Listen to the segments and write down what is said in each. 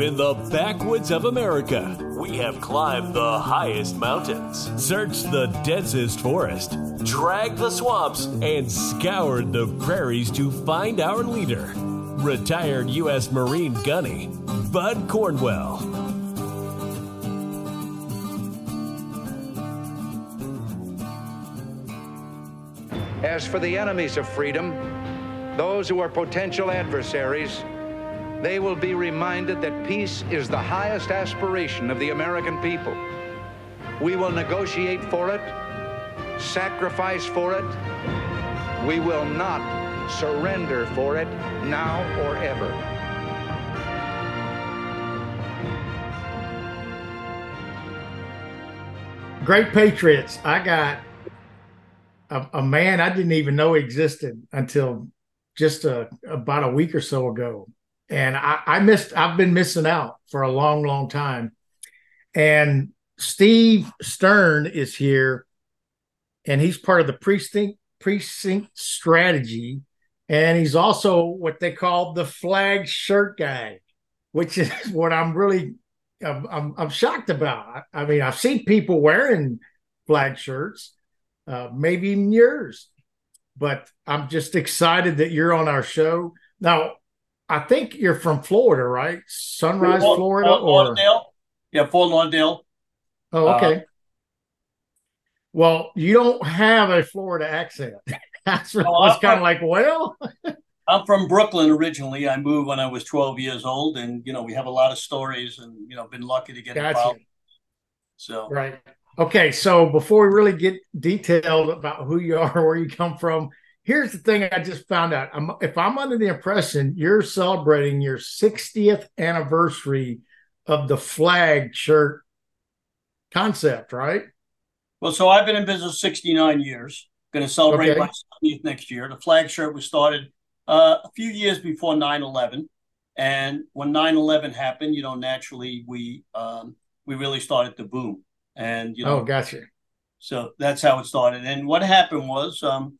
In the backwoods of America, we have climbed the highest mountains, searched the densest forest, dragged the swamps, and scoured the prairies to find our leader, retired U.S. Marine gunny, Bud Cornwell. As for the enemies of freedom, those who are potential adversaries, they will be reminded that peace is the highest aspiration of the American people. We will negotiate for it, sacrifice for it. We will not surrender for it now or ever. Great Patriots. I got a, a man I didn't even know existed until just a, about a week or so ago. And I, I missed, I've been missing out for a long, long time. And Steve Stern is here, and he's part of the precinct precinct strategy, and he's also what they call the flag shirt guy, which is what I'm really I'm, I'm, I'm shocked about. I, I, mean, I've seen people wearing flag shirts, uh, maybe even yours, but I'm just excited that you're on our show now. I think you're from Florida, right? Sunrise, Fort, Florida, Fort or Lauderdale. Yeah, Fort Lauderdale. Oh, okay. Uh, well, you don't have a Florida accent. That's what well, I was kind of like, well. I'm from Brooklyn originally. I moved when I was 12 years old, and you know we have a lot of stories, and you know been lucky to get gotcha. involved. So right, okay. So before we really get detailed about who you are, where you come from, here's the thing I just found out. I'm, if I'm under the impression you're celebrating your 60th anniversary of the flag shirt concept, right? Well, so I've been in business 69 years. Going to celebrate okay. my 70th next year. The flag shirt was started uh, a few years before 9 11. And when 9 11 happened, you know, naturally we um, we really started to boom. And, you know, oh, gotcha. So that's how it started. And what happened was, um,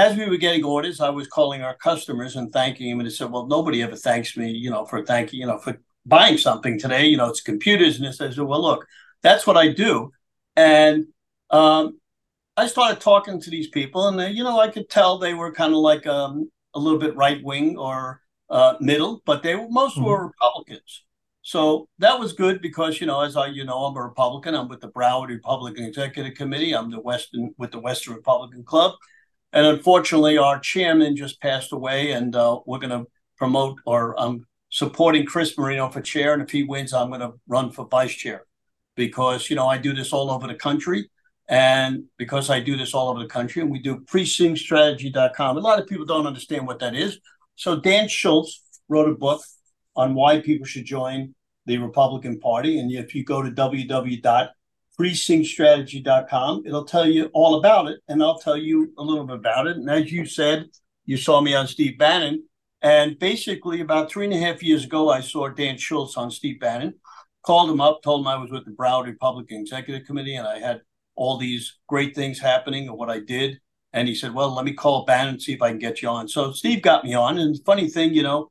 as we were getting orders, I was calling our customers and thanking them. And they said, well, nobody ever thanks me, you know, for thanking, you know, for buying something today. You know, it's computers. And I said, well, look, that's what I do. And um, I started talking to these people, and they, you know, I could tell they were kind of like um, a little bit right wing or uh, middle, but they most mm-hmm. were Republicans. So that was good because you know, as I you know, I'm a Republican. I'm with the Broward Republican Executive Committee. I'm the Western with the Western Republican Club, and unfortunately, our chairman just passed away, and uh, we're going to promote or I'm supporting Chris Marino for chair, and if he wins, I'm going to run for vice chair because you know I do this all over the country. And because I do this all over the country, and we do precinctstrategy.com, a lot of people don't understand what that is. So Dan Schultz wrote a book on why people should join the Republican Party. And if you go to www.precinctstrategy.com, it'll tell you all about it. And I'll tell you a little bit about it. And as you said, you saw me on Steve Bannon. And basically, about three and a half years ago, I saw Dan Schultz on Steve Bannon, called him up, told him I was with the Broward Republican Executive Committee, and I had all these great things happening and what I did. And he said, Well, let me call Bannon and see if I can get you on. So Steve got me on. And funny thing, you know,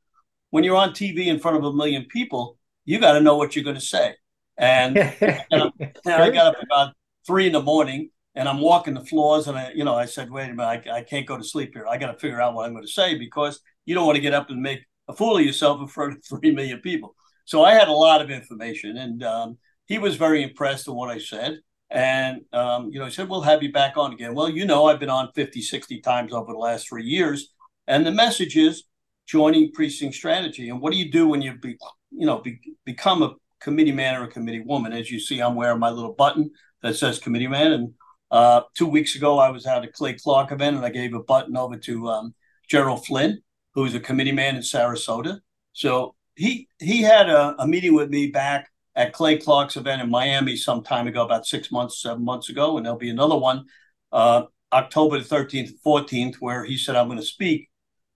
when you're on TV in front of a million people, you got to know what you're going to say. And I, I got up about three in the morning and I'm walking the floors. And I, you know, I said, Wait a minute, I, I can't go to sleep here. I got to figure out what I'm going to say because you don't want to get up and make a fool of yourself in front of three million people. So I had a lot of information. And um, he was very impressed with what I said. And, um, you know, he said, we'll have you back on again. Well, you know, I've been on 50, 60 times over the last three years. And the message is joining precinct strategy. And what do you do when you, be, you know, be, become a committee man or a committee woman? As you see, I'm wearing my little button that says committee man. And uh, two weeks ago, I was at a Clay Clark event and I gave a button over to um, General Flynn, who's a committee man in Sarasota. So he he had a, a meeting with me back at Clay Clark's event in Miami some time ago, about six months, seven months ago, and there'll be another one uh, October the 13th, 14th, where he said, I'm going to speak,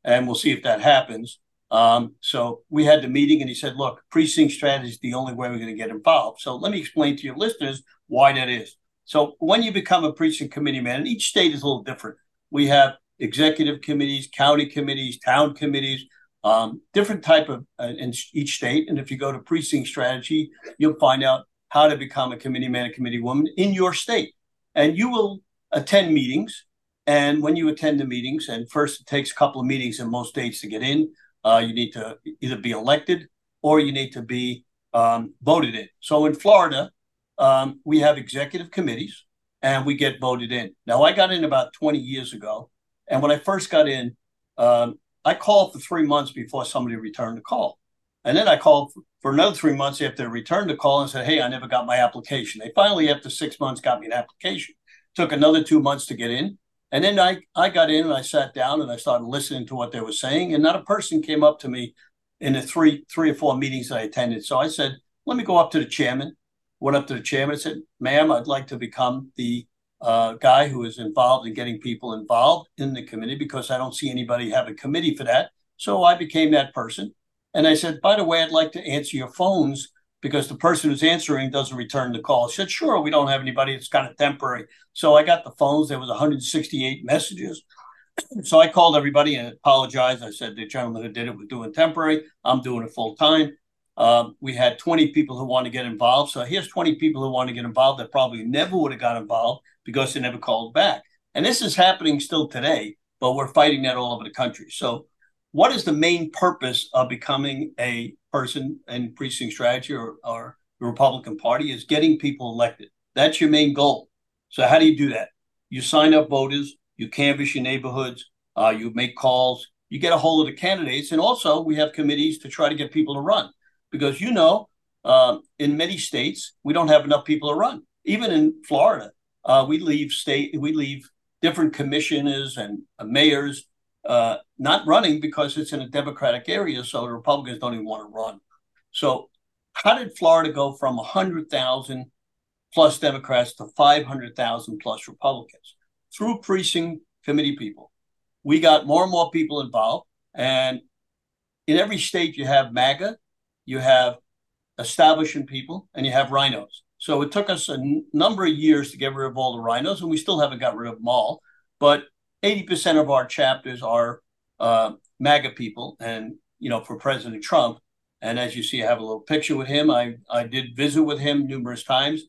and we'll see if that happens. Um, so we had the meeting, and he said, Look, precinct strategy is the only way we're going to get involved. So let me explain to your listeners why that is. So when you become a precinct committee man, and each state is a little different, we have executive committees, county committees, town committees, um, different type of uh, in each state. And if you go to precinct strategy, you'll find out how to become a committee man, a committee woman in your state. And you will attend meetings. And when you attend the meetings, and first it takes a couple of meetings in most states to get in, you need to either be elected or you need to be um, voted in. So in Florida, um, we have executive committees and we get voted in. Now, I got in about 20 years ago. And when I first got in, um, I called for three months before somebody returned the call. And then I called for another three months after they returned the call and said, Hey, I never got my application. They finally, after six months, got me an application. Took another two months to get in. And then I, I got in and I sat down and I started listening to what they were saying. And not a person came up to me in the three three or four meetings I attended. So I said, let me go up to the chairman. Went up to the chairman and said, ma'am, I'd like to become the uh, guy who is involved in getting people involved in the committee because I don't see anybody have a committee for that. So I became that person. And I said, by the way, I'd like to answer your phones because the person who's answering doesn't return the call. She said, sure, we don't have anybody. It's kind of temporary. So I got the phones. There was 168 messages. so I called everybody and apologized. I said, the gentleman who did it was doing temporary. I'm doing it full time. Um, we had 20 people who want to get involved. So here's 20 people who want to get involved that probably never would have got involved because they never called back. And this is happening still today, but we're fighting that all over the country. So, what is the main purpose of becoming a person in precinct strategy or, or the Republican Party? Is getting people elected. That's your main goal. So, how do you do that? You sign up voters, you canvass your neighborhoods, uh, you make calls, you get a hold of the candidates, and also we have committees to try to get people to run because you know uh, in many states we don't have enough people to run. Even in Florida, uh, we leave state we leave different commissioners and mayors uh, not running because it's in a Democratic area, so the Republicans don't even want to run. So, how did Florida go from hundred thousand plus Democrats to five hundred thousand plus Republicans through precinct committee people? We got more and more people involved, and in every state you have MAGA, you have establishing people, and you have RINOs. So it took us a n- number of years to get rid of all the RINOs, and we still haven't got rid of them all. But 80% of our chapters are uh, MAGA people, and you know, for President Trump. And as you see, I have a little picture with him. I I did visit with him numerous times.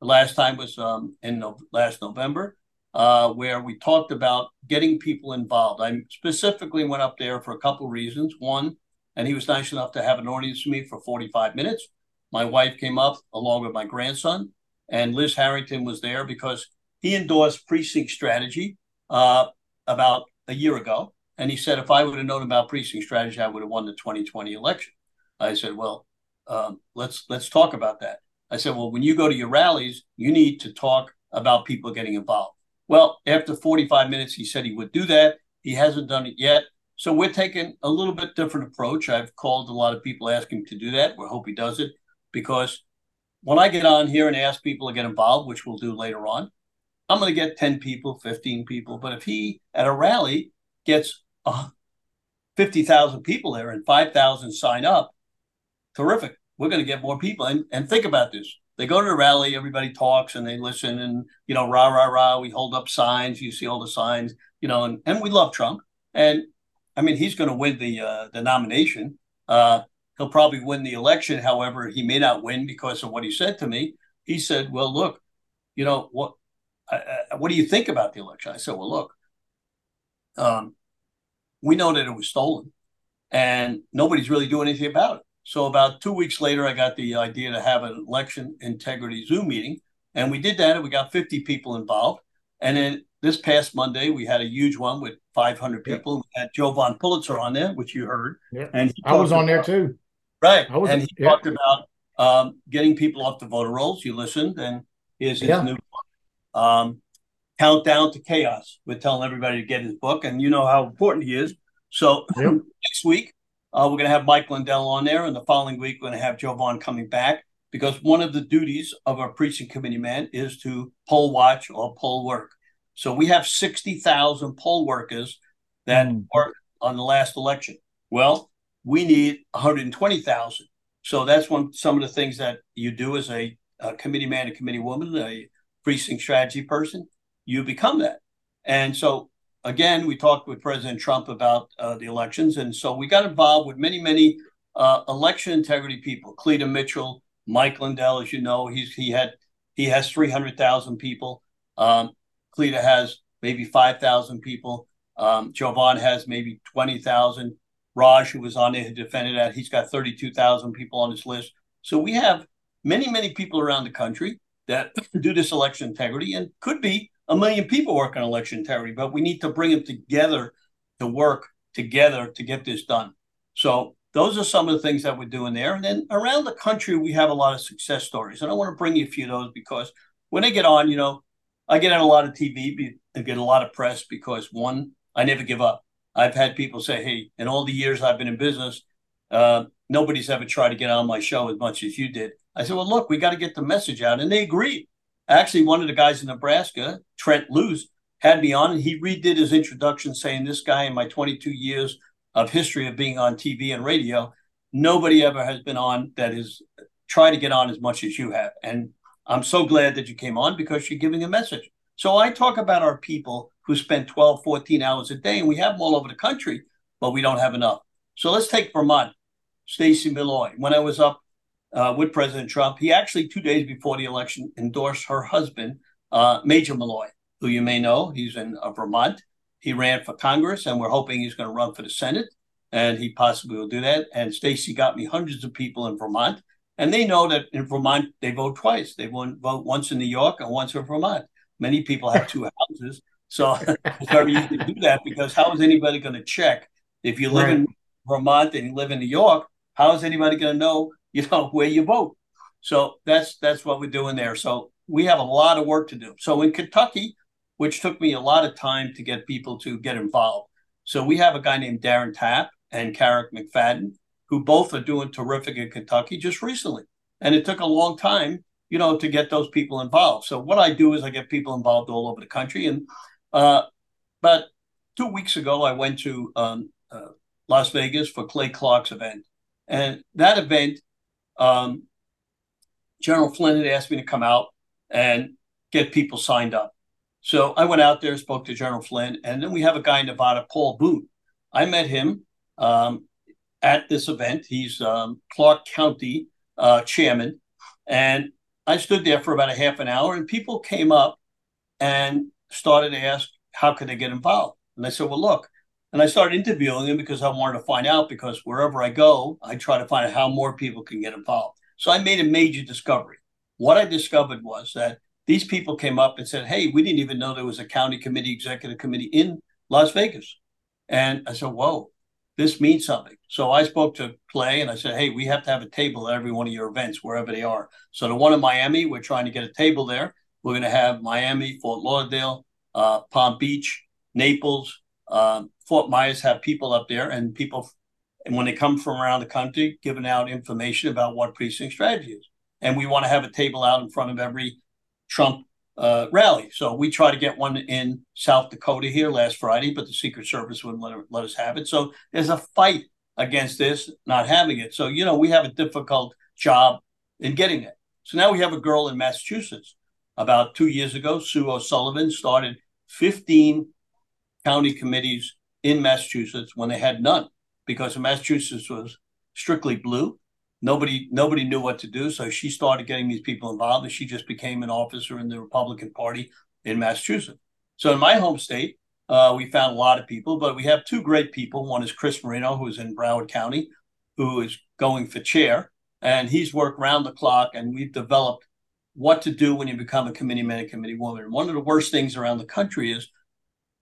The last time was um, in no- last November, uh, where we talked about getting people involved. I specifically went up there for a couple reasons. One, and he was nice enough to have an audience with me for 45 minutes. My wife came up along with my grandson, and Liz Harrington was there because he endorsed precinct strategy uh, about a year ago. And he said, if I would have known about precinct strategy, I would have won the 2020 election. I said, well, um, let's let's talk about that. I said, well, when you go to your rallies, you need to talk about people getting involved. Well, after 45 minutes, he said he would do that. He hasn't done it yet. So we're taking a little bit different approach. I've called a lot of people asking to do that. We hope he does it because when I get on here and ask people to get involved, which we'll do later on, I'm going to get 10 people, 15 people. But if he at a rally gets uh, 50,000 people there and 5,000 sign up, terrific. We're going to get more people. And, and think about this. They go to the rally, everybody talks and they listen and, you know, rah, rah, rah. We hold up signs. You see all the signs, you know, and, and we love Trump. And I mean, he's going to win the uh, the nomination. Uh, he'll probably win the election. However, he may not win because of what he said to me. He said, "Well, look, you know what? Uh, what do you think about the election?" I said, "Well, look, um, we know that it was stolen, and nobody's really doing anything about it." So about two weeks later, I got the idea to have an election integrity Zoom meeting, and we did that, and we got 50 people involved. And then this past Monday, we had a huge one with 500 people. Yep. We had Jovan Pulitzer on there, which you heard. And I was on about, there too. Right. Was, and he talked about um, getting people off the voter rolls. You listened, and here's his yeah. new book, um, Countdown to Chaos. We're telling everybody to get his book, and you know how important he is. So yep. next week, uh, we're going to have Mike Lindell on there, and the following week, we're going to have Jovan coming back because one of the duties of our precinct committee man is to poll watch or poll work. So we have 60,000 poll workers that mm. worked on the last election. Well, we need 120,000. So that's one some of the things that you do as a, a committee man, a committee woman, a precinct strategy person. You become that. And so again, we talked with President Trump about uh, the elections, and so we got involved with many, many uh, election integrity people. Cleta Mitchell, Mike Lindell, as you know, he's he had he has three hundred thousand people. Um, Cleta has maybe five thousand people. Um, Jovan has maybe twenty thousand. Raj, who was on there, who defended that, he's got thirty-two thousand people on his list. So we have many, many people around the country that do this election integrity, and could be a million people work on election integrity, but we need to bring them together to work together to get this done. So those are some of the things that we're doing there. And then around the country, we have a lot of success stories. And I want to bring you a few of those because when I get on, you know, I get on a lot of TV and get a lot of press because one, I never give up. I've had people say, hey, in all the years I've been in business, uh, nobody's ever tried to get on my show as much as you did. I said, well, look, we got to get the message out. And they agreed. Actually, one of the guys in Nebraska, Trent Loos, had me on and he redid his introduction saying, this guy in my 22 years of history of being on TV and radio, nobody ever has been on that has tried to get on as much as you have. And I'm so glad that you came on because you're giving a message. So I talk about our people who spend 12, 14 hours a day, and we have them all over the country, but we don't have enough. So let's take Vermont, Stacy Malloy. When I was up uh, with President Trump, he actually, two days before the election, endorsed her husband, uh, Major Malloy, who you may know. He's in uh, Vermont. He ran for Congress, and we're hoping he's going to run for the Senate, and he possibly will do that. And Stacey got me hundreds of people in Vermont, and they know that in Vermont they vote twice. They vote once in New York and once in Vermont. Many people have two houses, so it's very easy to do that because how is anybody going to check if you live right. in Vermont and you live in New York? How is anybody going to know, you know, where you vote? So that's that's what we're doing there. So we have a lot of work to do. So in Kentucky, which took me a lot of time to get people to get involved. So we have a guy named Darren Tapp and Carrick McFadden, who both are doing terrific in Kentucky just recently. And it took a long time, you know, to get those people involved. So what I do is I get people involved all over the country. And uh, but two weeks ago, I went to um, uh, Las Vegas for Clay Clark's event, and that event, um, General Flynn had asked me to come out and get people signed up. So I went out there, spoke to General Flynn, and then we have a guy in Nevada, Paul Boone. I met him um, at this event. He's um, Clark County uh, chairman, and I stood there for about a half an hour, and people came up and started to ask how could they get involved. And I said, well, look, and I started interviewing them because I wanted to find out because wherever I go, I try to find out how more people can get involved. So I made a major discovery. What I discovered was that these people came up and said, Hey, we didn't even know there was a county committee, executive committee in Las Vegas. And I said, Whoa, this means something. So I spoke to Clay and I said, Hey, we have to have a table at every one of your events, wherever they are. So the one in Miami, we're trying to get a table there. We're going to have Miami, Fort Lauderdale, uh, Palm Beach, Naples, um, Fort Myers have people up there and people, and when they come from around the country, giving out information about what precinct strategy is. And we want to have a table out in front of every Trump uh, rally. So we try to get one in South Dakota here last Friday, but the Secret Service wouldn't let, let us have it. So there's a fight against this, not having it. So, you know, we have a difficult job in getting it. So now we have a girl in Massachusetts. About two years ago, Sue O'Sullivan started 15 county committees in Massachusetts when they had none because Massachusetts was strictly blue. Nobody nobody knew what to do so she started getting these people involved and she just became an officer in the republican party in massachusetts. So in my home state uh, we found a lot of people but we have two great people. One is chris marino who's in broward county who is going for chair and he's worked round the clock and we've developed what to do when you become a committee man and committee woman. One of the worst things around the country is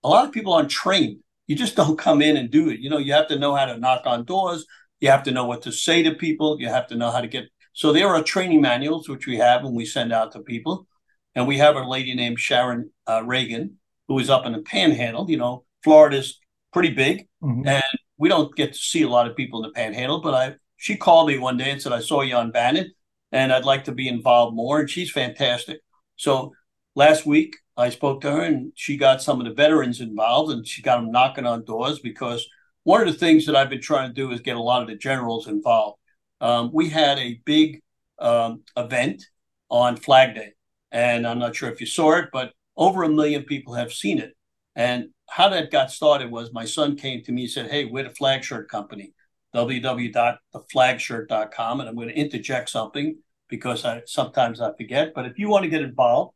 a lot of people aren't trained you just don't come in and do it you know you have to know how to knock on doors you have to know what to say to people. You have to know how to get. So there are training manuals which we have and we send out to people. And we have a lady named Sharon uh, Reagan who is up in the Panhandle. You know, Florida's pretty big, mm-hmm. and we don't get to see a lot of people in the Panhandle. But I, she called me one day and said, "I saw you on Bannon, and I'd like to be involved more." And she's fantastic. So last week I spoke to her, and she got some of the veterans involved, and she got them knocking on doors because one of the things that I've been trying to do is get a lot of the generals involved. Um, we had a big um, event on Flag Day, and I'm not sure if you saw it, but over a million people have seen it. And how that got started was my son came to me and said, Hey, we're the flag shirt company, www.theflagshirt.com. And I'm going to interject something because I sometimes I forget. But if you want to get involved,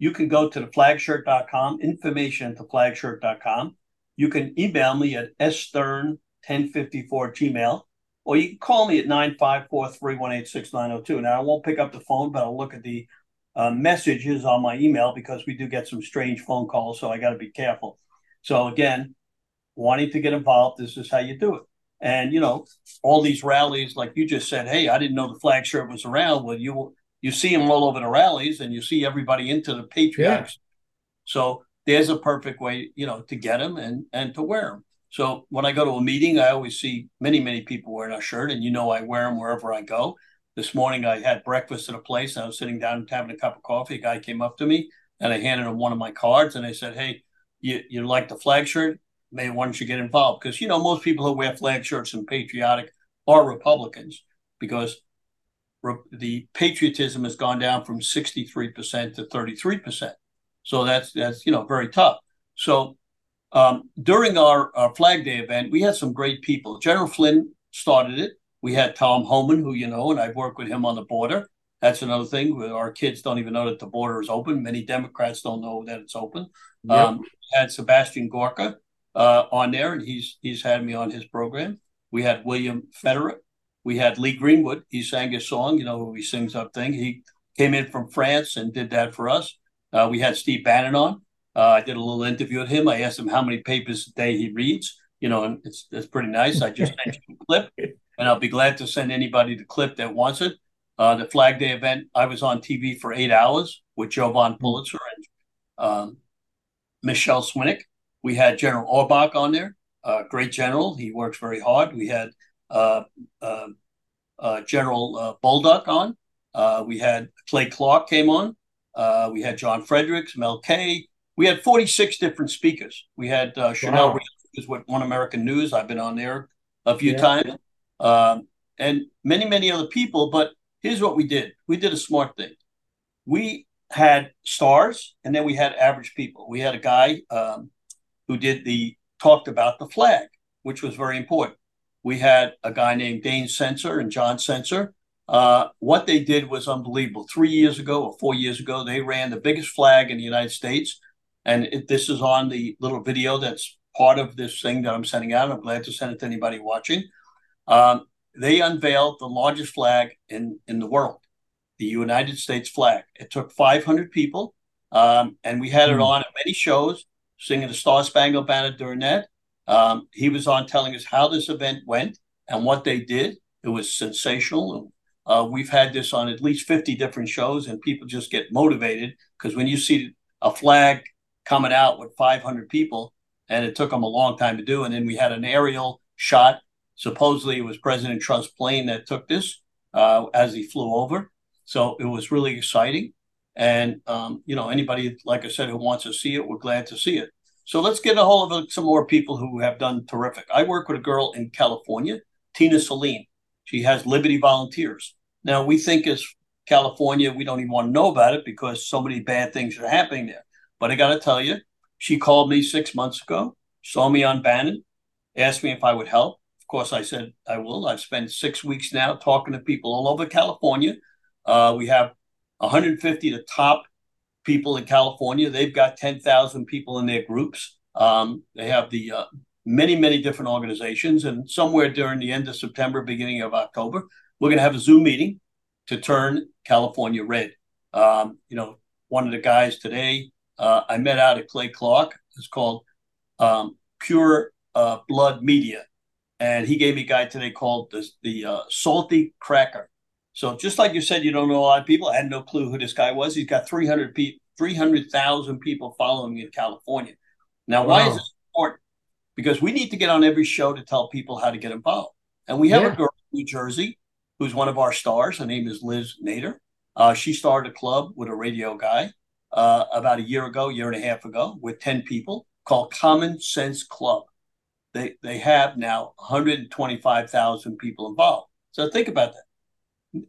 you can go to the theflagshirt.com, information at theflagshirt.com. You can email me at stern1054 gmail, or you can call me at 954-318-6902. Now, I won't pick up the phone, but I'll look at the uh, messages on my email because we do get some strange phone calls, so I got to be careful. So again, wanting to get involved, this is how you do it. And you know, all these rallies, like you just said, hey, I didn't know the flag shirt was around. Well, you you see them all over the rallies, and you see everybody into the patriots. Yeah. So there's a perfect way, you know, to get them and and to wear them. So when I go to a meeting, I always see many many people wearing a shirt, and you know, I wear them wherever I go. This morning, I had breakfast at a place. And I was sitting down and having a cup of coffee. A guy came up to me, and I handed him one of my cards, and I said, "Hey, you you like the flag shirt? Maybe why don't you get involved? Because you know most people who wear flag shirts and patriotic are Republicans because the patriotism has gone down from sixty three percent to thirty three percent. So that's that's you know very tough. So um, during our, our Flag Day event, we had some great people. General Flynn started it. We had Tom Homan, who you know, and I've worked with him on the border. That's another thing. Our kids don't even know that the border is open. Many Democrats don't know that it's open. Yep. Um, had Sebastian Gorka uh, on there, and he's he's had me on his program. We had William Federer. We had Lee Greenwood. He sang a song, you know, he sings up thing. He came in from France and did that for us. Uh, we had Steve Bannon on. Uh, I did a little interview with him. I asked him how many papers a day he reads. You know, and it's it's pretty nice. I just sent you a clip, and I'll be glad to send anybody the clip that wants it. Uh, the Flag Day event, I was on TV for eight hours with Jovan mm-hmm. Pulitzer and um, Michele Swinick. We had General Orbach on there, uh, great general. He works very hard. We had uh, uh General uh, Bolduc on. Uh, we had Clay Clark came on. we had John Fredericks, Mel K. We had 46 different speakers. We had Chanel wow. Rion with One American News. I've been on there a few yeah. times. Um, and many, many other people. But here's what we did we did a smart thing. We had stars and then we had average people. We had a guy um, who did the talked about the flag, which was very important. We had a guy named Dane Sensor and John Sensor. Uh, what they did was unbelievable. Three years ago or four years ago, they ran the biggest flag in the United States. And it, this is on the little video that's part of this thing that I'm sending out. I'm glad to send it to anybody watching. Um, they unveiled the largest flag in, in the world the United States flag. It took 500 people, um, and we had it hmm. on at many shows, singing the Star Spangled Banner during that. Um, he was on telling us how this event went and what they did. It was sensational. Uh, we've had this on at least 50 different shows, and people just get motivated because when you see a flag coming out with 500 people, and it took them a long time to do, and then we had an aerial shot. Supposedly, it was President Trump's plane that took this uh, as he flew over. So it was really exciting. And, um, you know, anybody, like I said, who wants to see it, we're glad to see it. So let's get a hold of some more people who have done terrific. I work with a girl in California, Tina Celine. She has Liberty Volunteers. Now, we think as California, we don't even want to know about it because so many bad things are happening there. But I got to tell you, she called me six months ago, saw me on Bannon, asked me if I would help. Of course, I said I will. I've spent six weeks now talking to people all over California uh, we have 150 the top people in California. They've got 10,000 people in their groups. Um, they have the uh, many, many different organizations. And somewhere during the end of September, beginning of October, we're going to have a Zoom meeting to turn California red. Um, you know, one of the guys today uh, I met out at Clay Clark. It's called um, Pure uh, Blood Media. And he gave me a guide today called the, the uh, Salty Cracker. So just like you said, you don't know a lot of people. I had no clue who this guy was. He's got 300 people, 300,000 people following in California. Now, wow. why is this important? Because we need to get on every show to tell people how to get involved. And we have yeah. a girl in New Jersey who's one of our stars. Her name is Liz Nader. Uh, she started a club with a radio guy uh, about a year ago, year and a half ago, with 10 people called Common Sense Club. They, they have now 125,000 people involved. So think about that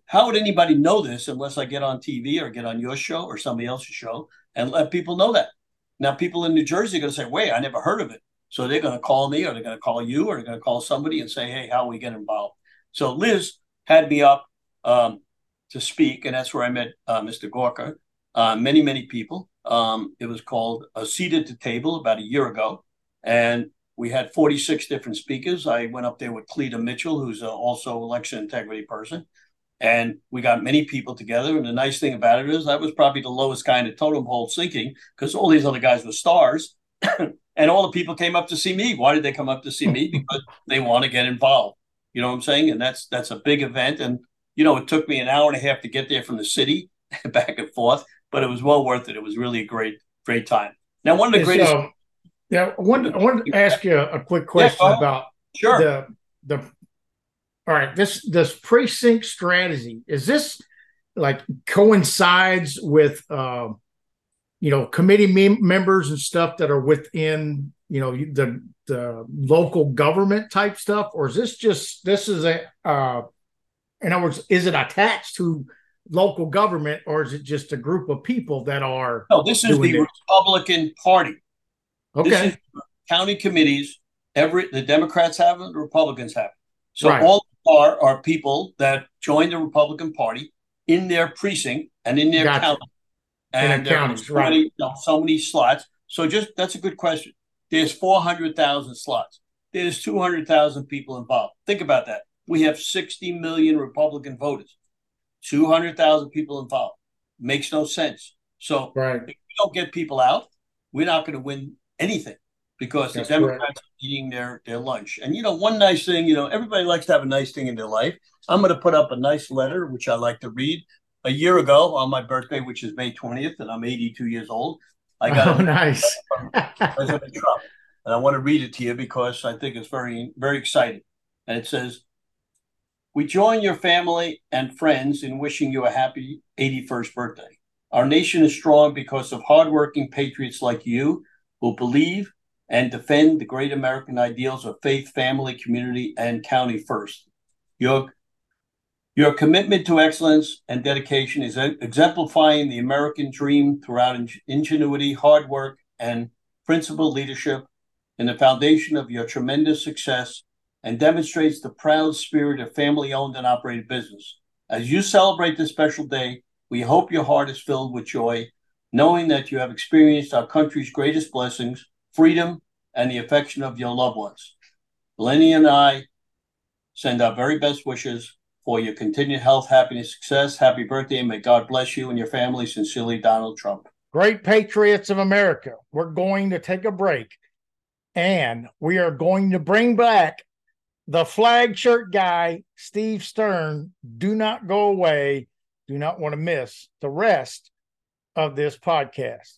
how would anybody know this unless I get on TV or get on your show or somebody else's show and let people know that? Now, people in New Jersey are going to say, wait, I never heard of it. So they're going to call me or they're going to call you or they're going to call somebody and say, hey, how we get involved? So Liz had me up um, to speak, and that's where I met uh, Mr. Gorka, uh, many, many people. Um, it was called A Seat at the Table about a year ago. And we had 46 different speakers. I went up there with Cleta Mitchell, who's also election integrity person. And we got many people together. And the nice thing about it is I was probably the lowest in the totem pole sinking because all these other guys were stars. and all the people came up to see me. Why did they come up to see me? Because they want to get involved. You know what I'm saying? And that's that's a big event. And you know, it took me an hour and a half to get there from the city back and forth, but it was well worth it. It was really a great, great time. Now, one of the greatest. Um, yeah, I wanted, I wanted to ask you a, a quick question yeah, about sure. the the. All right, this this precinct strategy is this like coincides with uh, you know committee mem- members and stuff that are within you know the the local government type stuff, or is this just this is a uh, in other words, is it attached to local government or is it just a group of people that are? No, this is the Republican Party. Okay. county committees. Every the Democrats have it, the Republicans have it. So right. all are are people that join the Republican Party in their precinct and in their gotcha. county. And are so, right. many, you know, so many slots. So just that's a good question. There's four hundred thousand slots. There's two hundred thousand people involved. Think about that we have 60 million Republican voters, 200,000 people involved. Makes no sense. So right. if we don't get people out, we're not going to win anything because That's the Democrats correct. are eating their, their lunch. And, you know, one nice thing, you know, everybody likes to have a nice thing in their life. I'm going to put up a nice letter, which I like to read. A year ago on my birthday, which is May 20th, and I'm 82 years old, I got oh, nice. President Trump. And I want to read it to you because I think it's very, very exciting. And it says, we join your family and friends in wishing you a happy 81st birthday. Our nation is strong because of hardworking patriots like you who believe and defend the great American ideals of faith, family, community, and county first. Your, your commitment to excellence and dedication is exemplifying the American dream throughout ingenuity, hard work, and principled leadership in the foundation of your tremendous success and demonstrates the proud spirit of family owned and operated business. As you celebrate this special day, we hope your heart is filled with joy, knowing that you have experienced our country's greatest blessings, freedom, and the affection of your loved ones. Lenny and I send our very best wishes for your continued health, happiness, success. Happy birthday, and may God bless you and your family. Sincerely, Donald Trump. Great patriots of America. We're going to take a break and we are going to bring back the flag shirt guy, Steve Stern, do not go away. Do not want to miss the rest of this podcast.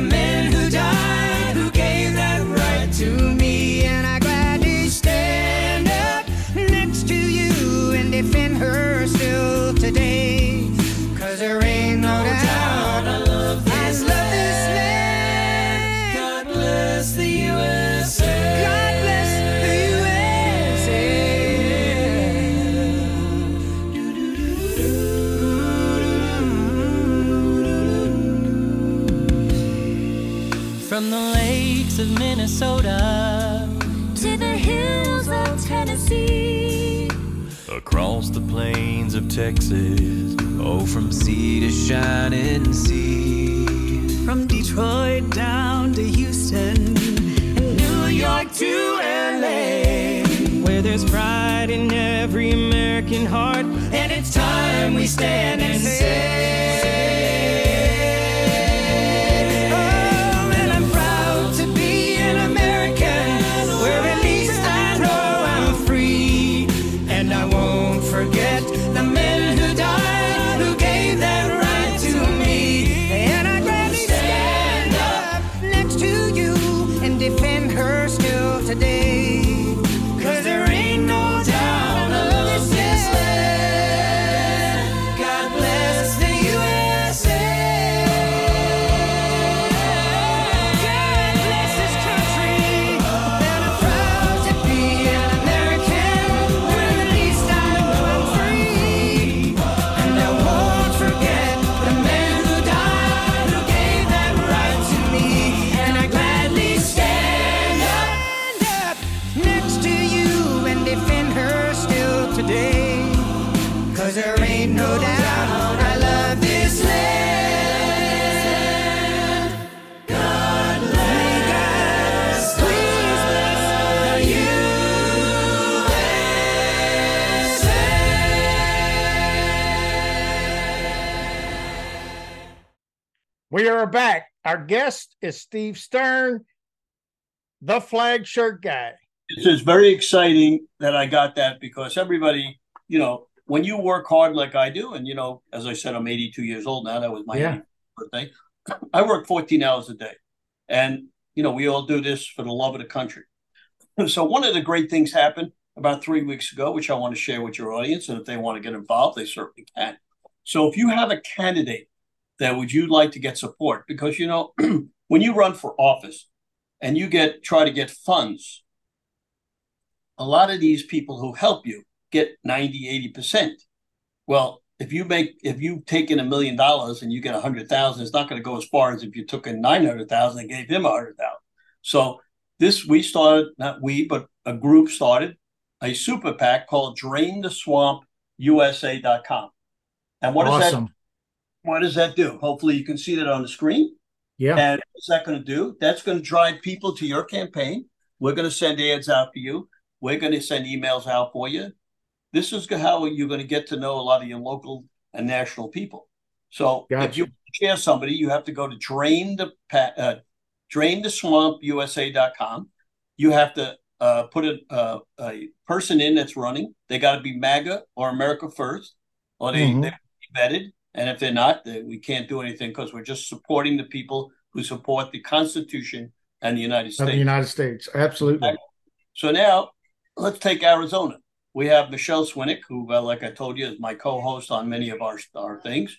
Minnesota of Texas, oh, from sea to shining sea, from Detroit down to Houston, and New York to LA, where there's pride in every American heart and it's time we stand and say, Our guest is Steve Stern, the flag shirt guy. It's just very exciting that I got that because everybody, you know, when you work hard like I do, and you know, as I said, I'm 82 years old now. That was my Yeah. birthday. I work 14 hours a day, and you know, we all do this for the love of the country. So one of the great things happened about three weeks ago, which I want to share with your audience, and if they want to get involved, they certainly can. So if you have a candidate that would you like to get support, because you know, when you run for office and you get try to get funds a lot of these people who help you get 90 80% well if you make if you've taken a million dollars and you get a hundred thousand it's not going to go as far as if you took in 900000 and gave him a hundred thousand. So this we started not we but a group started a super pac called drain the swamp usa.com and what does that awesome. What does that do hopefully you can see that on the screen Yeah. and what's that going to do? That's going to drive people to your campaign. We're going to send ads out for you. We're going to send emails out for you. This is how you're going to get to know a lot of your local and national people. So if Gotcha. you share somebody, you have to go to drain the uh, drain the swamp USA.com. You have to uh, put a, uh, a person in that's running. They got to be MAGA or America First, or they, Mhm. they're vetted. And if they're not, we can't do anything because we're just supporting the people who support the Constitution and the United Of States. the United States. Absolutely. So now let's take Arizona. We have Michele Swinick, who, uh, like I told you, is my co-host on many of our our things,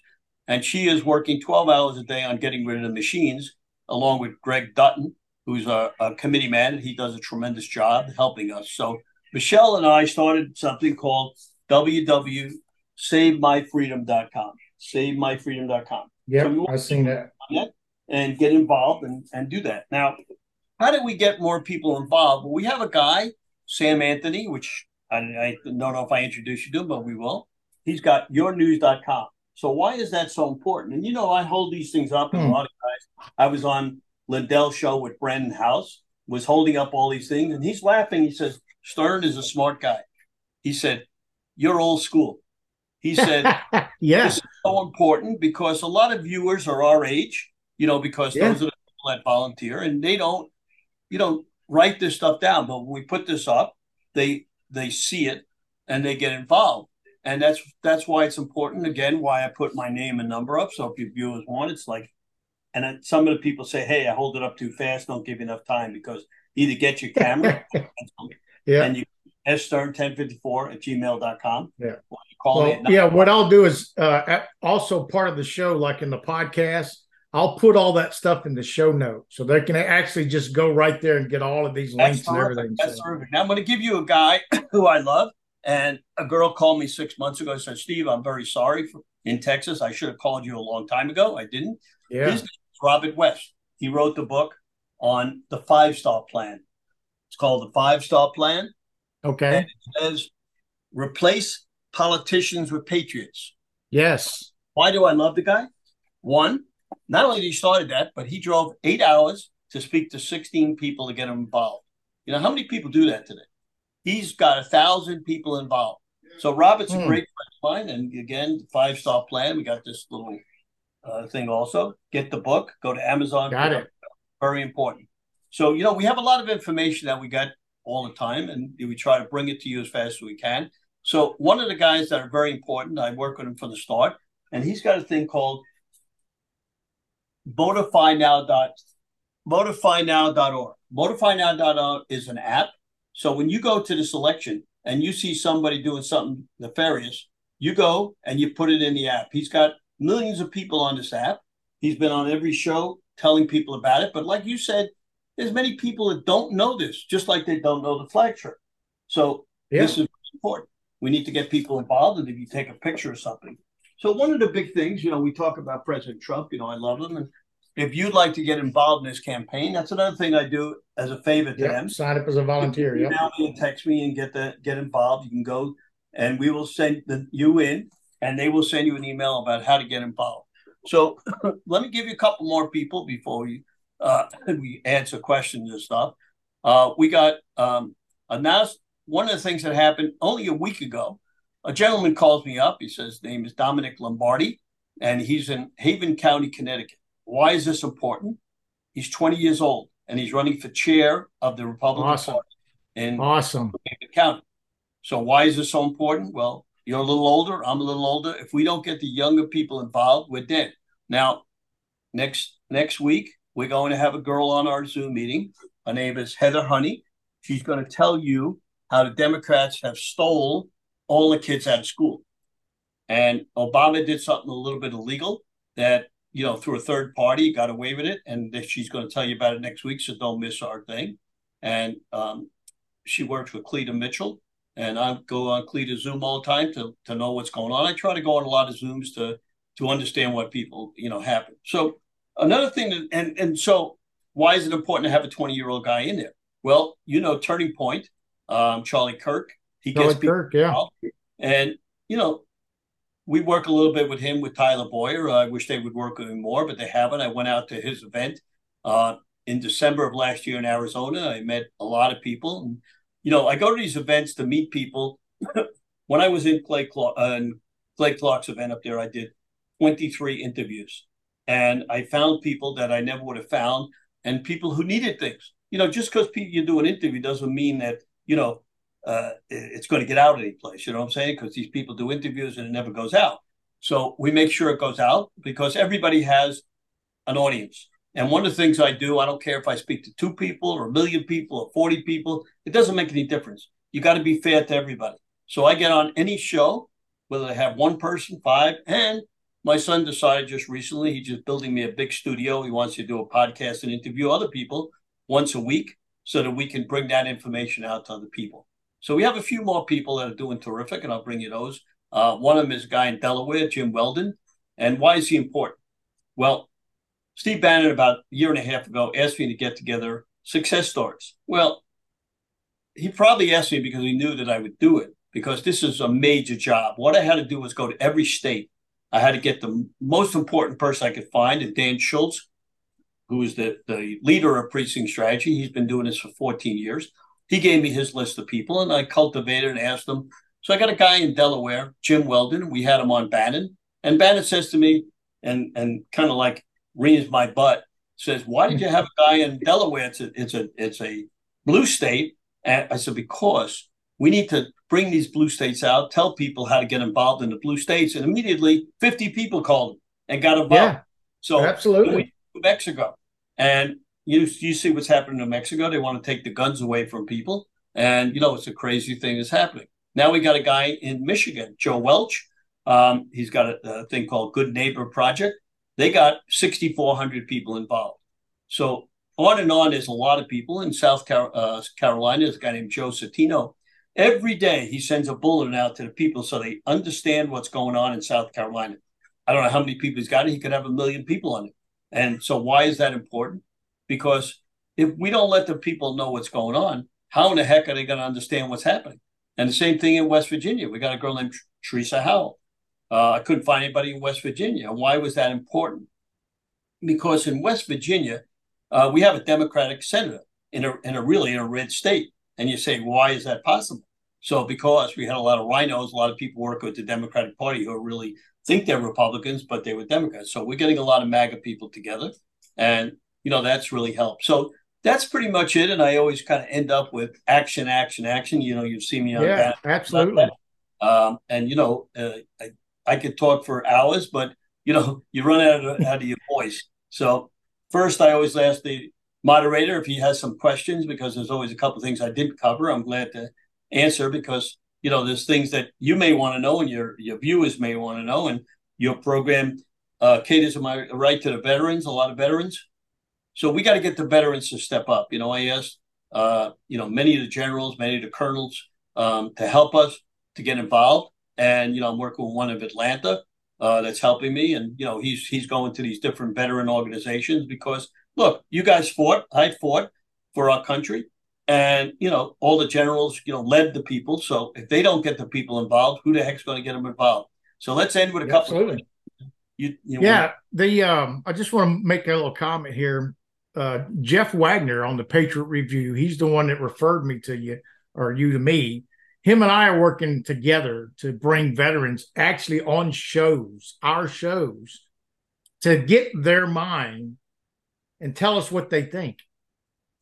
and she is working 12 hours a day on getting rid of the machines, along with Greg Dutton, who's a, a committee man, he does a tremendous job helping us. So Michele and I started something called www.savemyfreedom.com. SaveMyFreedom.com Yep. So I've seen that. and get involved and, and do that. Now, how do we get more people involved? Well, we have a guy, Sam Anthony, which I, I don't know if I introduced you to him, but we will. He's got yournews.com. So why is that so important? And you know, I hold these things up and a Hmm. lot of guys. I was on Lindell's show with Brannon Howse, was holding up all these things, and he's laughing. He says, Stern is a smart guy. He said, You're old school. He said, yeah. this is so important because a lot of viewers are our age, you know, because Yeah. those are the people that volunteer and they don't, you know, write this stuff down. But when we put this up, they they see it and they get involved. And that's that's why it's important. Again, why I put my name and number up. So if your viewers want, it's like, and then some of the people say, "Hey, I hold it up too fast. Don't give you enough time because either get your camera Yeah. and you stern1054 at gmail.com. Yeah. Or you call Well, yeah, what I'll do is uh, also part of the show, like in the podcast, I'll put all that stuff in the show notes so they can actually just go right there and get all of these That's links and terrific. everything. That's So, terrific. Now I'm going to give you a guy who I love, and a girl called me six months ago and said, "Steve, I'm very sorry for in Texas. I should have called you a long time ago. I didn't." yeah. His name is Robert West. He wrote the book on the five star plan. It's called the Five Star Plan, Okay. and it says replace politicians were patriots. Yes. Why do I love the guy? One, not only did he started that, but he drove eight hours to speak to 16 people to get them involved. You know, how many people do that today? He's got a thousand people involved. So Robert's a great friend of mine, and again, five star plan. We got this little uh, thing also. Get the book. Go to Amazon. Got it. Very important. So you know, we have a lot of information that we got all the time, and we try to bring it to you as fast as we can. So one of the guys that are very important, I work with him from the start, and he's got a thing called votifynow. votifynow.org. Votifynow.org is an app. So when you go to the selection and you see somebody doing something nefarious, you go and you put it in the app. He's got millions of people on this app. He's been on every show telling people about it. But like you said, there's many people that don't know this, just like they don't know the flag shirt. So Yeah. this is important. We need to get people involved. And if you take a picture of something. So one of the big things, you know, we talk about President Trump, you know, I love him. And if you'd like to get involved in this campaign, that's another thing I do as a favor to Yep. them. Sign up as a volunteer. Yep. Email me and text me and get the get involved. You can go and we will send the, you in, and they will send you an email about how to get involved. So let me give you a couple more people before we uh, we answer questions and stuff. Uh, we got um, announced one of the things that happened only a week ago. A gentleman calls me up. He says his name is Dominic Lombardi, and he's in Haven County, Connecticut. Why is this important? He's 20 years old and he's running for chair of the Republican Awesome. Party in Awesome. Haven County. So why is this so important? Well, you're a little older. I'm a little older. If we don't get the younger people involved, we're dead. Now, next next week we're going to have a girl on our Zoom meeting. Her name is Heather Honey. She's going to tell you how the Democrats have stole all the kids out of school. And Obama did something a little bit illegal that, you know, through a third party got away with it. And she's going to tell you about it next week. So don't miss our thing. And um, she works with Cleta Mitchell. And I go on Cleta Zoom all the time to, to know what's going on. I try to go on a lot of Zooms to to understand what people, you know, happen. So another thing that, and and so why is it important to have a 20 year old guy in there? Well, you know, Turning Point, um, Charlie Kirk, he Charlie gets Kirk, yeah. involved. And, you know, we work a little bit with him with Tyler Bowyer. I wish they would work with him more, but they haven't. I went out to his event uh, in December of last year in Arizona. I met a lot of people. And, you know, I go to these events to meet people. when I was in Clay, Clark, uh, in Clay Clark's event up there, I did 23 interviews. And I found people that I never would have found and people who needed things. You know, just because you do an interview doesn't mean that, you know, uh, it's going to get out any place. You know what I'm saying? Because these people do interviews and it never goes out. So we make sure it goes out because everybody has an audience. And one of the things I do, I don't care if I speak to two people or a million people or 40 people, it doesn't make any difference. You got to be fair to everybody. So I get on any show, whether I have one person, five, and my son decided just recently, he's just building me a big studio. He wants to do a podcast and interview other people once a week so that we can bring that information out to other people. So we have a few more people that are doing terrific, and I'll bring you those. Uh, one of them is a guy in Delaware, Jim Weldon. And why is he important? Well, Steve Bannon, about a year and a half ago, asked me to get together success stories. Well, he probably asked me because he knew that I would do it because this is a major job. What I had to do was go to every state. I had to get the most important person I could find, and Dan Schultz, who is the, the leader of precinct strategy. He's been doing this for 14 years. He gave me his list of people, and I cultivated and asked them. So I got a guy in Delaware, Jim Weldon. We had him on Bannon, and Bannon says to me, and and kind of like reams my butt, says, "Why did you have a guy in Delaware? It's a it's a it's a blue state." And I said, "Because we need to bring these blue states out, tell people how to get involved in the blue states." And immediately, 50 people called and got involved. Yeah, So absolutely. we Mexico, and you you see what's happening in Mexico. They want to take the guns away from people, and you know it's a crazy thing that's happening. Now we got a guy in Michigan, Joe Welch. Um, he's got a, a thing called Good Neighbor Project. They got 6,400 people involved. So on and on, there's a lot of people in South Car- uh, Carolina. There's a guy named Joe Satino. Every day he sends a bulletin out to the people so they understand what's going on in South Carolina. I don't know how many people he's got. He could have a million people on it. And so why is that important? Because if we don't let the people know what's going on, how in the heck are they going to understand what's happening? And the same thing in West Virginia. We got a girl named Teresa Howell. Uh, I couldn't find anybody in West Virginia. Why was that important? Because in West Virginia, uh, we have a Democratic senator in a, in a really in a red state. And you say, why is that possible? So because we had a lot of RINOs, a lot of people work with the Democratic Party who are really think they're Republicans, but they were Democrats. So we're getting a lot of MAGA people together, and you know that's really helped. So that's pretty much it. And I always kind of end up with action, action, action. You know, you've seen me on yeah, that. absolutely. Um, and you know, uh, I, I could talk for hours, but you know, you run out of, out of your voice. So first, I always ask the moderator if he has some questions because there's always a couple things I didn't cover. I'm glad to answer because you know there's things that you may want to know and your your viewers may want to know, and your program uh, caters, am I right, to the veterans, a lot of veterans. So we got to get the veterans to step up. You know, I asked, uh, you know, many of the generals, many of the colonels um, to help us to get involved. And, you know, I'm working with one of Atlanta uh, that's helping me. And, you know, he's, he's going to these different veteran organizations because, look, you guys fought, I fought for our country. And, you know, all the generals, you know, led the people. So if they don't get the people involved, who the heck's going to get them involved? So let's end with a couple Absolutely. of you, you yeah, the um, I just want to make a little comment here. Uh, Jeff Wagner on the Patriot Review, he's the one that referred me to you or you to me. Him and I are working together to bring veterans actually on shows, our shows, to get their mind and tell us what they think.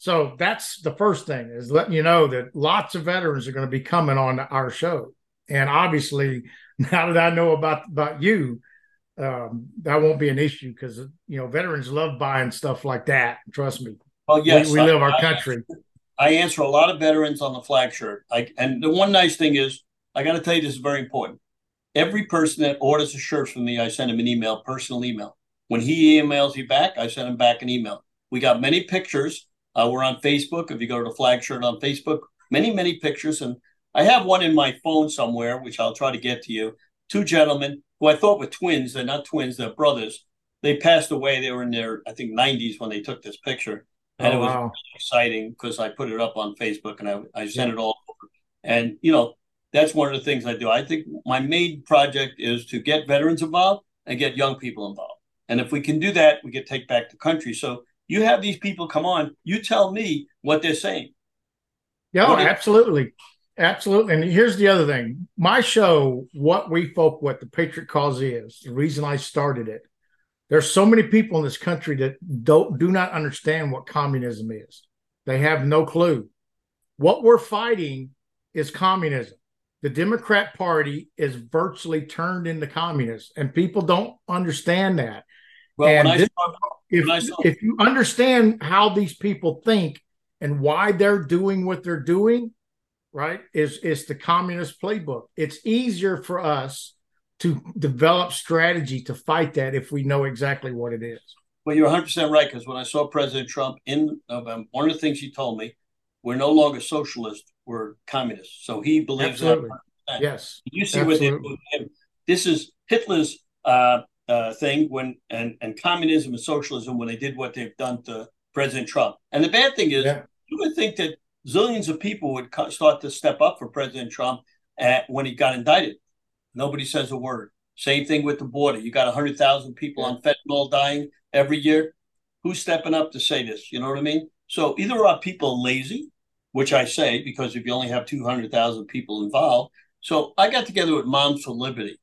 So that's the first thing is letting you know that lots of veterans are going to be coming on our show. And obviously, now that I know about about you, um, that won't be an issue because you know veterans love buying stuff like that. Trust me. Oh yes, we, we live I, our country. I answer a lot of veterans on the flag shirt. I, and the one nice thing is, I got to tell you, this is very important. Every person that orders a shirt from me, I send him an email, personal email. When he emails me back, I send him back an email. We got many pictures. Uh, we're on Facebook. If you go to the flag shirt on Facebook, many, many pictures. And I have one in my phone somewhere, which I'll try to get to you. Two gentlemen who I thought were twins. They're not twins, they're brothers. They passed away. They were in their, I think, 90s when they took this picture. And Oh, it was wow. really exciting because I put it up on Facebook and I, I sent it all over. And, you know, that's one of the things I do. I think my main project is to get veterans involved and get young people involved. And if we can do that, we can take back the country. So you have these people come on, you tell me what they're saying. Yeah, you- absolutely. Absolutely. And here's the other thing. My show, what we folk, what the Patriot Cause is, the reason I started it. There's so many people in this country that don't do not understand what communism is. They have no clue. What we're fighting is communism. The Democrat Party is virtually turned into communist, and people don't understand that. Well, And when I this- saw, if, saw- if you understand how these people think and why they're doing what they're doing, right, is is the communist playbook. It's easier for us to develop strategy to fight that if we know exactly what it is. Well, you're 100% right because when I saw President Trump in November, one of the things he told me, we're no longer socialists, we're communists. So he believes Absolutely. that. 100%. Yes. You see what they do Absolutely. This is Hitler's uh, uh, thing when and, and communism and socialism when they did what they've done to President Trump. And the bad thing is, Yeah. you would think that zillions of people would co- start to step up for President Trump at, when he got indicted. Nobody says a word. Same thing with the border. You got 100,000 people on fentanyl dying every year. Who's stepping up to say this? You know what I mean? So either are people lazy, which I say because if you only have 200,000 people involved. So I got together with Moms for Liberty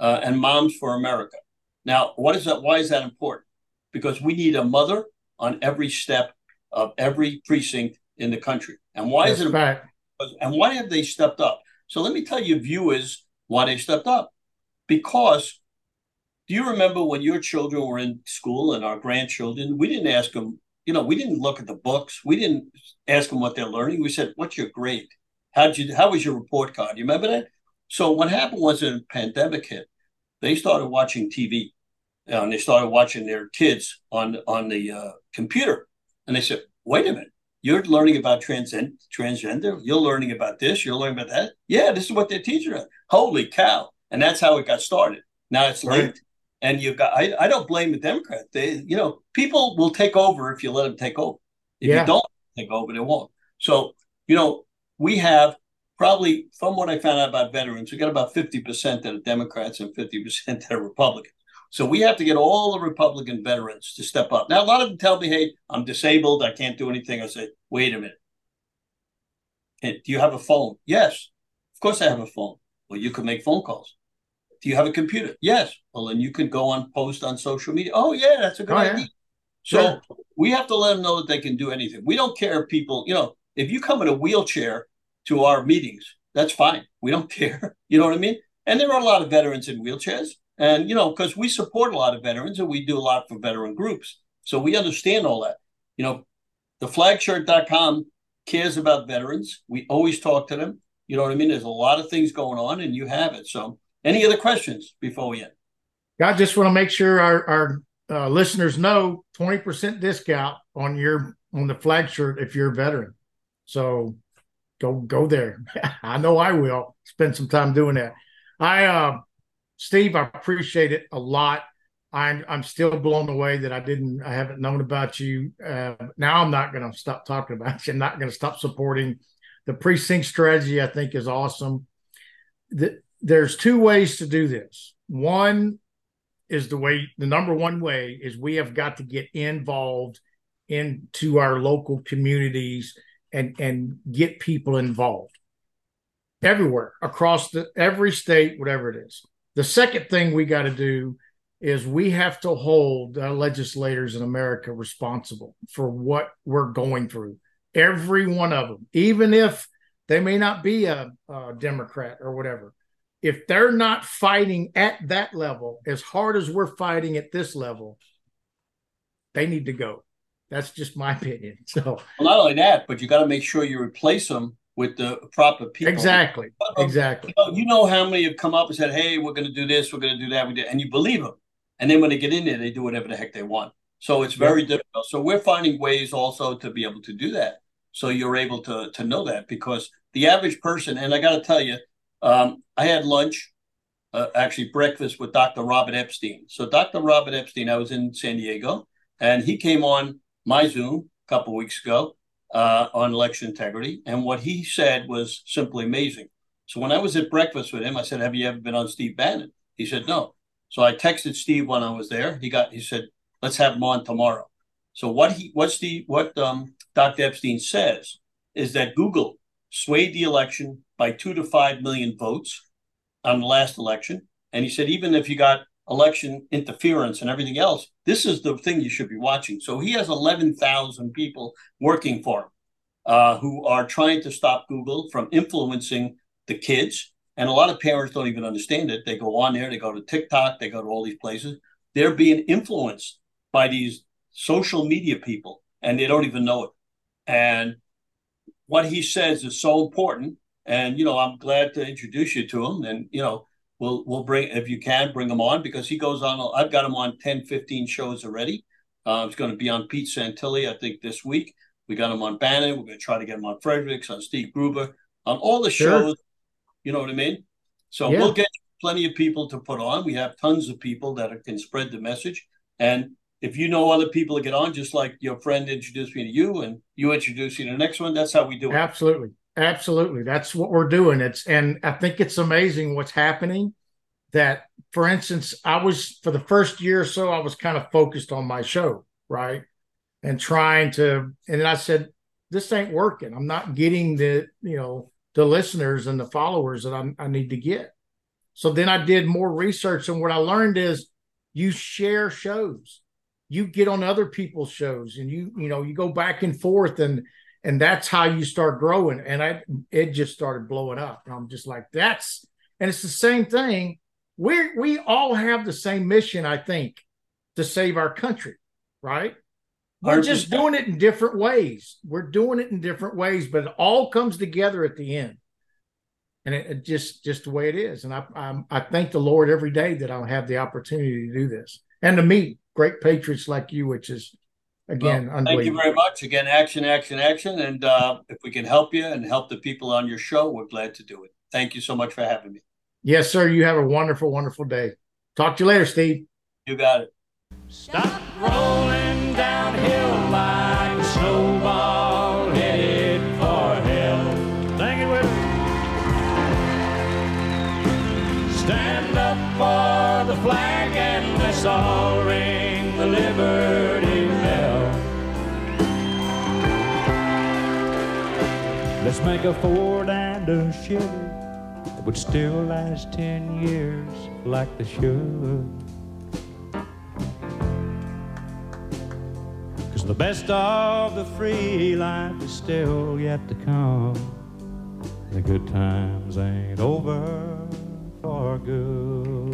uh, and Moms for America. Now, what is that? Why is that important? Because we need a mother on every step of every precinct in the country. And why is it fact. and why have they stepped up? So let me tell you, viewers, why they stepped up. Because do you remember when your children were in school and our grandchildren? We didn't ask them, you know, we didn't look at the books. We didn't ask them what they're learning. We said, "What's your grade? How did you? How was your report card? You remember that?" So what happened was, the pandemic hit, they started watching TV, uh, and they started watching their kids on on the uh, computer, and they said, "Wait a minute." You're learning about transcend, transgender. You're learning about this. You're learning about that. Yeah, this is what they're teaching us. Holy cow! And that's how it got started. Now it's Right. late, and you've got. I, I don't blame the Democrat. They, you know, people will take over if you let them take over. If Yeah. you don't take over, they won't. So you know, we have probably, from what I found out about veterans, we got about fifty percent that are Democrats and fifty percent that are Republicans. So we have to get all the Republican veterans to step up. Now, a lot of them tell me, "Hey, I'm disabled. I can't do anything." I say, "Wait a minute. Hey, Do you have a phone?" Yes. Of course, I have a phone. Well, you can make phone calls. Do you have a computer? Yes. Well, then you can go on post on social media. Oh, yeah, that's a good Oh, idea. yeah. So Yeah. we have to let them know that they can do anything. We don't care if people, you know, if you come in a wheelchair to our meetings, that's fine. We don't care. You know what I mean? And there are a lot of veterans in wheelchairs. And, you know, because we support a lot of veterans and we do a lot for veteran groups. So we understand all that. You know, the flagshirt.com cares about veterans. We always talk to them. You know what I mean? There's a lot of things going on and you have it. So any other questions before we end? I just want to make sure our, our uh, listeners know 20% discount on your on the flag shirt if you're a veteran. So go go there. I know I will spend some time doing that. I uh Steve, I appreciate it a lot. I'm I'm still blown away that I didn't I haven't known about you. Uh, now I'm not going to stop talking about you. I'm not going to stop supporting the precinct strategy. I think is awesome. The, there's two ways to do this. One is the way the number one way is we have got to get involved into our local communities and and get people involved. Everywhere across the every state whatever it is. The second thing we got to do is we have to hold uh, legislators in america responsible for what we're going through. Every one of them even if they may not be a, a democrat or whatever if they're not fighting at that level as hard as we're fighting at this level, they need to go. That's just my opinion. So Well, not only that, but you got to make sure you replace them with the proper people. exactly, exactly. You know, you know how many have come up and said, "Hey, we're going to do this, we're going to do that," we did, and you believe them. And then when they get in there, they do whatever the heck they want. So it's very difficult. So we're finding ways also to be able to do that. So you're able to to know that because the average person, and I got to tell you, um, I had lunch, uh, actually breakfast with Dr. Robert Epstein. So Dr. Robert Epstein, I was in San Diego, and he came on my Zoom a couple weeks ago uh, on election integrity, and what he said was simply amazing. So when I was at breakfast with him, I said, "Have you ever been on Steve Bannon?" He said, "No." So I texted Steve when I was there. He got he said, "Let's have him on tomorrow." So what he what's the what um, Dr. Epstein says is that Google swayed the election by two to five million votes on the last election, and he said even if you got election interference and everything else, this is the thing you should be watching. So he has eleven thousand people working for him uh, who are trying to stop Google from influencing the kids. And a lot of parents don't even understand it. They go on there, they go to TikTok, they go to all these places. They're being influenced by these social media people, and they don't even know it. And what he says is so important. And you know, I'm glad to introduce you to him. And you know, we'll we'll bring if you can bring him on because he goes on. I've got him on 10, 15 shows already. Uh, it's going to be on Pete Santilli, I think, this week. We got him on Bannon. We're going to try to get him on Fredericks, on Steve Gruber, on all the Sure. shows. You know what I mean? So Yeah. we'll get plenty of people to put on. We have tons of people that are- can spread the message. And if you know other people to get on, just like your friend introduced me to you and you introduce me to the next one, that's how we do it. Absolutely. Absolutely. That's what we're doing. It's and I think it's amazing what's happening. That for instance, I was for the first year or so, I was kind of focused on my show, right? And trying to and I said, this ain't working. I'm not getting the, you know, the listeners and the followers that I, I need to get. So then I did more research, and what I learned is you share shows, you get on other people's shows, and you you know you go back and forth, and and that's how you start growing. And I it just started blowing up. And I'm just like that's and it's the same thing. We we all have the same mission, I think, to save our country, right? We're just doing it in different ways. We're doing it in different ways, but it all comes together at the end and it, it just just the way it is. And I I'm, I thank the Lord every day that I'll have the opportunity to do this and to meet great patriots like you, which is again Well, thank you very much. Again, action, action, action. And uh, if we can help you and help the people on your show, we're glad to do it. Thank you so much for having me. Yes, sir. You have a wonderful, wonderful day. Talk to you later, Steve. You got it. Stop rolling make a Ford and a Chevy that would still last ten years like they should. Cause the best of the free life is still yet to come. The good times ain't over for good.